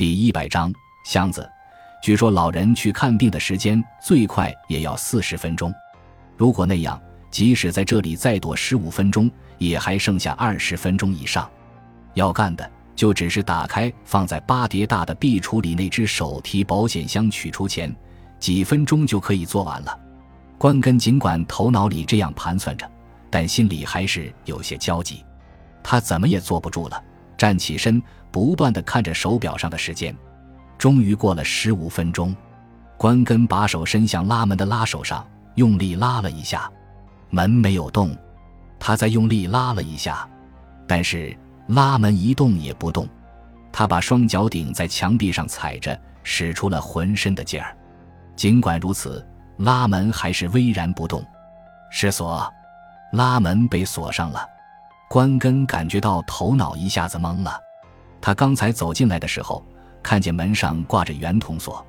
第一百章箱子。据说老人去看病的时间最快也要四十分钟。如果那样，即使在这里再躲十五分钟，也还剩下二十分钟以上。要干的就只是打开放在八叠大的壁橱里那只手提保险箱，取出钱，几分钟就可以做完了。关根尽管头脑里这样盘算着，但心里还是有些焦急。他怎么也坐不住了，站起身，不断地看着手表上的时间。终于过了十五分钟，关根把手伸向拉门的拉手上，用力拉了一下，门没有动。他再用力拉了一下，但是拉门一动也不动。他把双脚顶在墙壁上踩着，使出了浑身的劲儿。尽管如此，拉门还是巍然不动。失锁，拉门被锁上了。关根感觉到头脑一下子懵了。他刚才走进来的时候。看见门上挂着圆筒锁，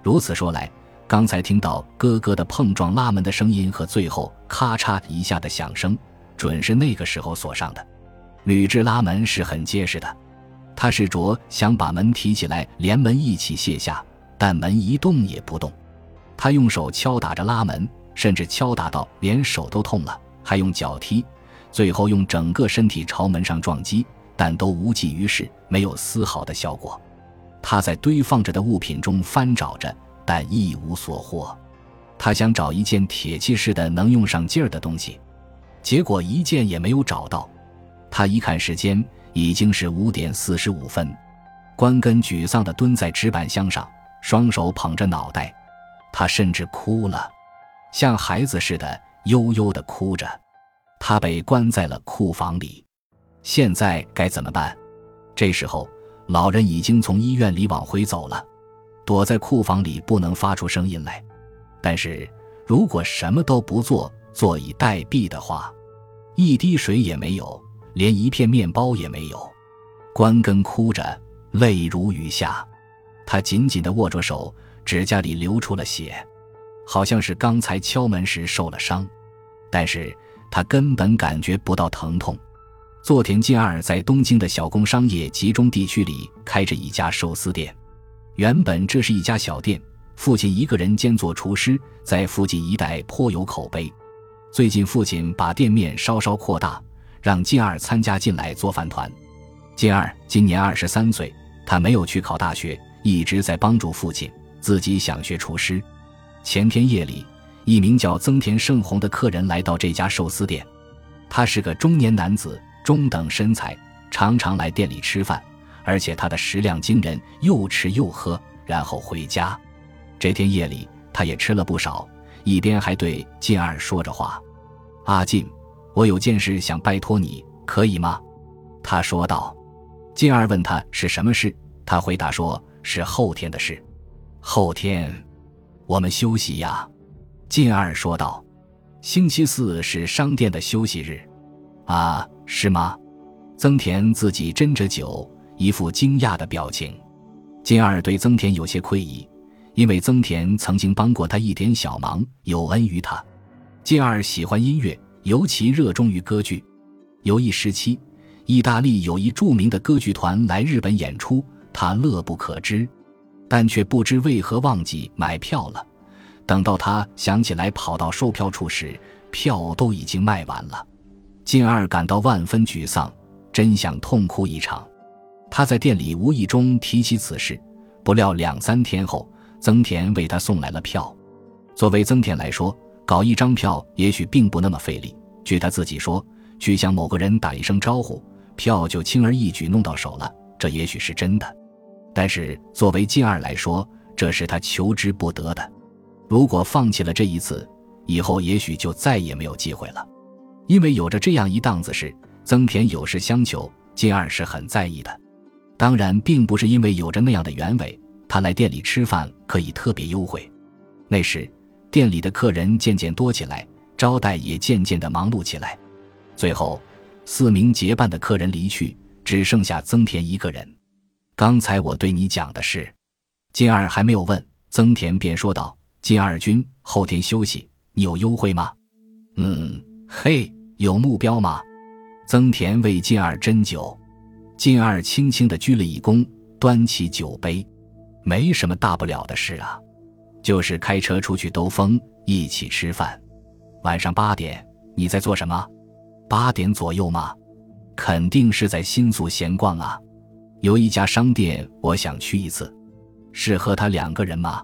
如此说来，刚才听到咯咯的碰撞拉门的声音和最后咔嚓一下的响声，准是那个时候锁上的。铝制拉门是很结实的，他试着想把门提起来，连门一起卸下，但门一动也不动。他用手敲打着拉门，甚至敲打到连手都痛了，还用脚踢，最后用整个身体朝门上撞击，但都无济于事，没有丝毫的效果。他在堆放着的物品中翻找着，但一无所获。他想找一件铁器似的能用上劲儿的东西，结果一件也没有找到。他一看时间，已经是五点四十五分。关根沮丧地蹲在纸板箱上，双手捧着脑袋，他甚至哭了，像孩子似的悠悠地哭着。他被关在了库房里，现在该怎么办？这时候。老人已经从医院里往回走了，躲在库房里不能发出声音来。但是如果什么都不做，坐以待毙的话，一滴水也没有，连一片面包也没有。关根哭着，泪如雨下。他紧紧地握着手，指甲里流出了血，好像是刚才敲门时受了伤。但是他根本感觉不到疼痛。佐田进二在东京的小工商业集中地区里开着一家寿司店。原本这是一家小店，父亲一个人兼做厨师，在附近一带颇有口碑。最近父亲把店面稍稍扩大，让进二参加进来做饭团。进二今年二十三岁，他没有去考大学，一直在帮助父亲。自己想学厨师。前天夜里，一名叫增田胜宏的客人来到这家寿司店，他是个中年男子。中等身材，常常来店里吃饭，而且他的食量惊人，又吃又喝，然后回家。这天夜里，他也吃了不少，一边还对进二说着话：“阿进，我有件事想拜托你，可以吗？”他说道。进二问他是什么事，他回答说是后天的事。后天，我们休息呀。进二说道：“星期四是商店的休息日。”啊。是吗？增田自己斟着酒，一副惊讶的表情。金二对增田有些愧意，因为增田曾经帮过他一点小忙，有恩于他。金二喜欢音乐，尤其热衷于歌剧。有一时期，意大利有一著名的歌剧团来日本演出，他乐不可支，但却不知为何忘记买票了。等到他想起来跑到售票处时，票都已经卖完了。进二感到万分沮丧，真想痛哭一场。他在店里无意中提起此事，不料两三天后，增田为他送来了票。作为增田来说，搞一张票也许并不那么费力。据他自己说，去向某个人打一声招呼，票就轻而易举弄到手了。这也许是真的，但是作为进二来说，这是他求之不得的。如果放弃了这一次，以后也许就再也没有机会了。因为有着这样一档子事，增田有事相求，金二是很在意的。当然，并不是因为有着那样的原委，他来店里吃饭可以特别优惠。那时，店里的客人渐渐多起来，招待也渐渐的忙碌起来。最后，四名结伴的客人离去，只剩下增田一个人。刚才我对你讲的是，金二还没有问，增田便说道：“金二君，后天休息，你有优惠吗？”“嗯，嘿。”有目标吗？曾田为进二斟酒，进二轻轻的鞠了一躬，端起酒杯，没什么大不了的事啊，就是开车出去兜风，一起吃饭。晚上八点，你在做什么？八点左右吗？肯定是在新宿闲逛啊。有一家商店，我想去一次。是和他两个人吗？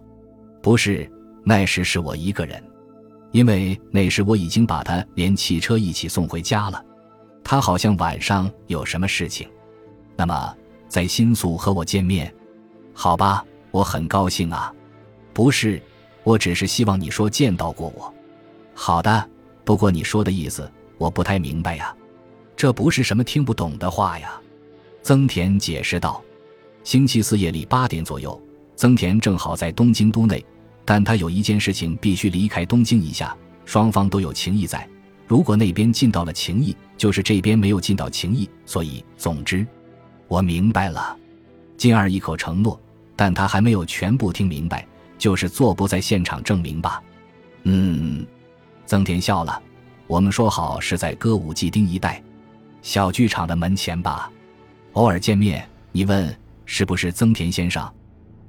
不是，那时是我一个人，因为那时我已经把他连汽车一起送回家了。他好像晚上有什么事情。那么，在新宿和我见面，好吧，我很高兴啊。不是，我只是希望你说见到过我。好的，不过你说的意思我不太明白呀。这不是什么听不懂的话呀。增田解释道。星期四夜里八点左右，增田正好在东京都内，但他有一件事情必须离开东京一下。双方都有情谊在，如果那边尽到了情谊，就是这边没有尽到情谊。所以，总之。我明白了，金二一口承诺，但他还没有全部听明白，就是做不在现场证明吧。嗯，曾田笑了。我们说好是在歌舞伎町一带，小剧场的门前吧，偶尔见面。你问是不是曾田先生？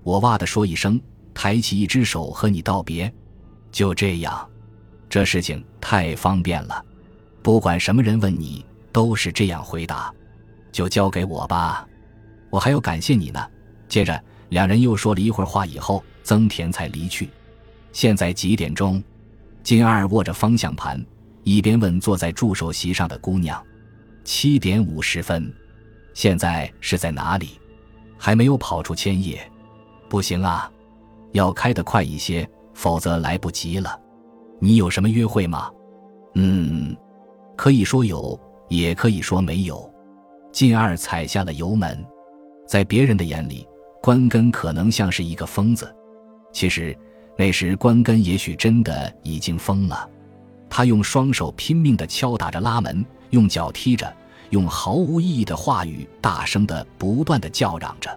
我哇的说一声，抬起一只手和你道别。就这样，这事情太方便了，不管什么人问你，都是这样回答。就交给我吧，我还要感谢你呢。接着，两人又说了一会儿话，以后曾田才离去。现在几点钟？金二握着方向盘，一边问坐在助手席上的姑娘：“七点五十分。现在是在哪里？还没有跑出千叶？不行啊，要开得快一些，否则来不及了。你有什么约会吗？嗯，可以说有，也可以说没有。”进二踩下了油门，在别人的眼里，关根可能像是一个疯子。其实那时关根也许真的已经疯了。他用双手拼命地敲打着拉门，用脚踢着，用毫无意义的话语大声地不断地叫嚷着。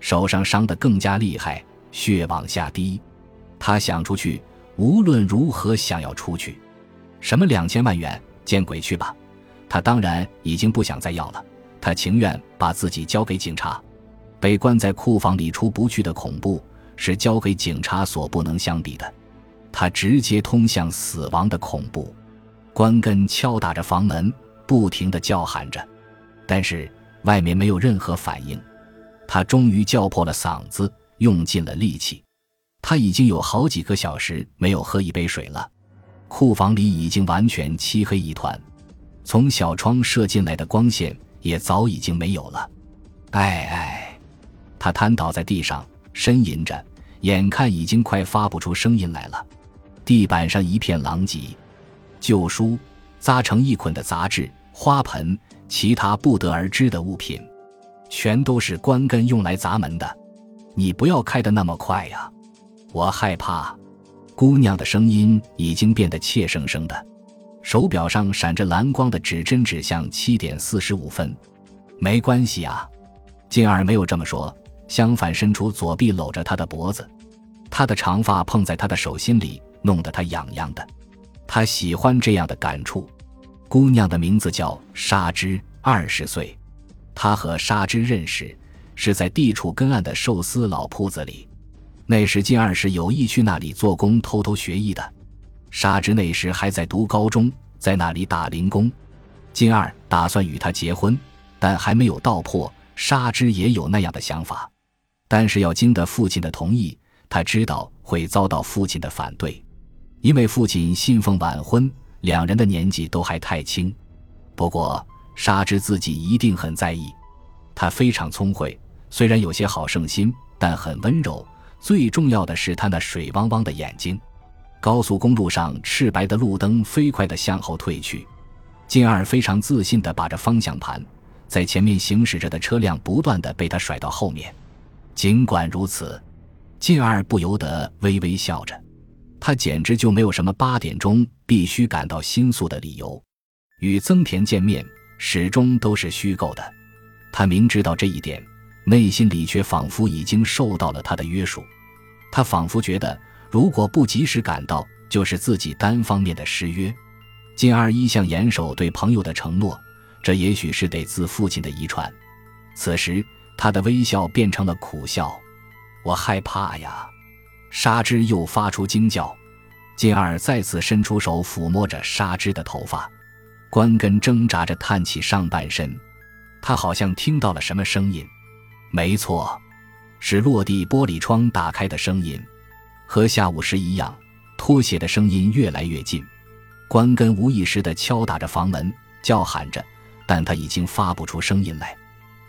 手上伤得更加厉害，血往下滴。他想出去，无论如何想要出去。什么两千万元，见鬼去吧！他当然已经不想再要了。他情愿把自己交给警察，被关在库房里出不去的恐怖是交给警察所不能相比的。他直接通向死亡的恐怖。关根敲打着房门，不停地叫喊着，但是外面没有任何反应。他终于叫破了嗓子，用尽了力气。他已经有好几个小时没有喝一杯水了。库房里已经完全漆黑一团，从小窗射进来的光线。也早已经没有了，哎哎，他瘫倒在地上，呻吟着，眼看已经快发不出声音来了。地板上一片狼藉，旧书、扎成一捆的杂志、花盆，其他不得而知的物品，全都是关根用来砸门的。你不要开的那么快呀，我害怕。姑娘的声音已经变得怯生生的。手表上闪着蓝光的指针指向七点四十五分，没关系啊，金儿没有这么说，相反伸出左臂搂着他的脖子，他的长发碰在他的手心里，弄得他痒痒的，他喜欢这样的感触。姑娘的名字叫沙织，二十岁，他和沙织认识是在地处根岸的寿司老铺子里，那时金二是有意去那里做工，偷偷学艺的。沙织那时还在读高中，在那里打零工。金二打算与他结婚，但还没有道破。沙织也有那样的想法，但是要经得父亲的同意。他知道会遭到父亲的反对，因为父亲信奉晚婚，两人的年纪都还太轻。不过沙织自己一定很在意。他非常聪慧，虽然有些好胜心，但很温柔。最重要的是他那水汪汪的眼睛。高速公路上，赤白的路灯飞快地向后退去。进二非常自信地把着方向盘，在前面行驶着的车辆不断地被他甩到后面。尽管如此，进二不由得微微笑着。他简直就没有什么八点钟必须赶到新宿的理由。与增田见面始终都是虚构的。他明知道这一点，内心里却仿佛已经受到了他的约束。他仿佛觉得。如果不及时赶到，就是自己单方面的失约。金二一向严守对朋友的承诺，这也许是得自父亲的遗传。此时他的微笑变成了苦笑。我害怕呀！沙之又发出惊叫，进而再次伸出手抚摸着沙之的头发。关根挣扎着探起上半身，他好像听到了什么声音。没错，是落地玻璃窗打开的声音，和下午时一样。拖鞋的声音越来越近，关根无意识地敲打着房门，叫喊着，但他已经发不出声音来，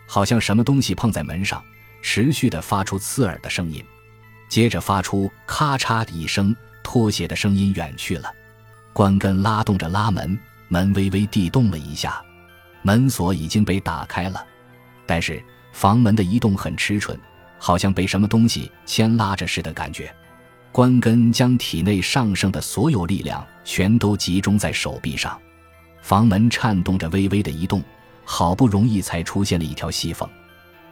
好像什么东西碰在门上，持续地发出刺耳的声音，接着发出咔嚓的一声，拖鞋的声音远去了。关根拉动着拉门。门微微地动了一下，门锁已经被打开了，但是房门的移动很迟钝，好像被什么东西牵拉着似的感觉。关根将体内上升的所有力量全都集中在手臂上，房门颤动着，微微的移动，好不容易才出现了一条细缝。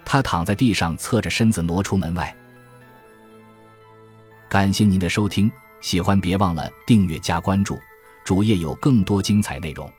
他躺在地上，侧着身子挪出门外。感谢您的收听，喜欢别忘了订阅加关注。主页有更多精彩内容。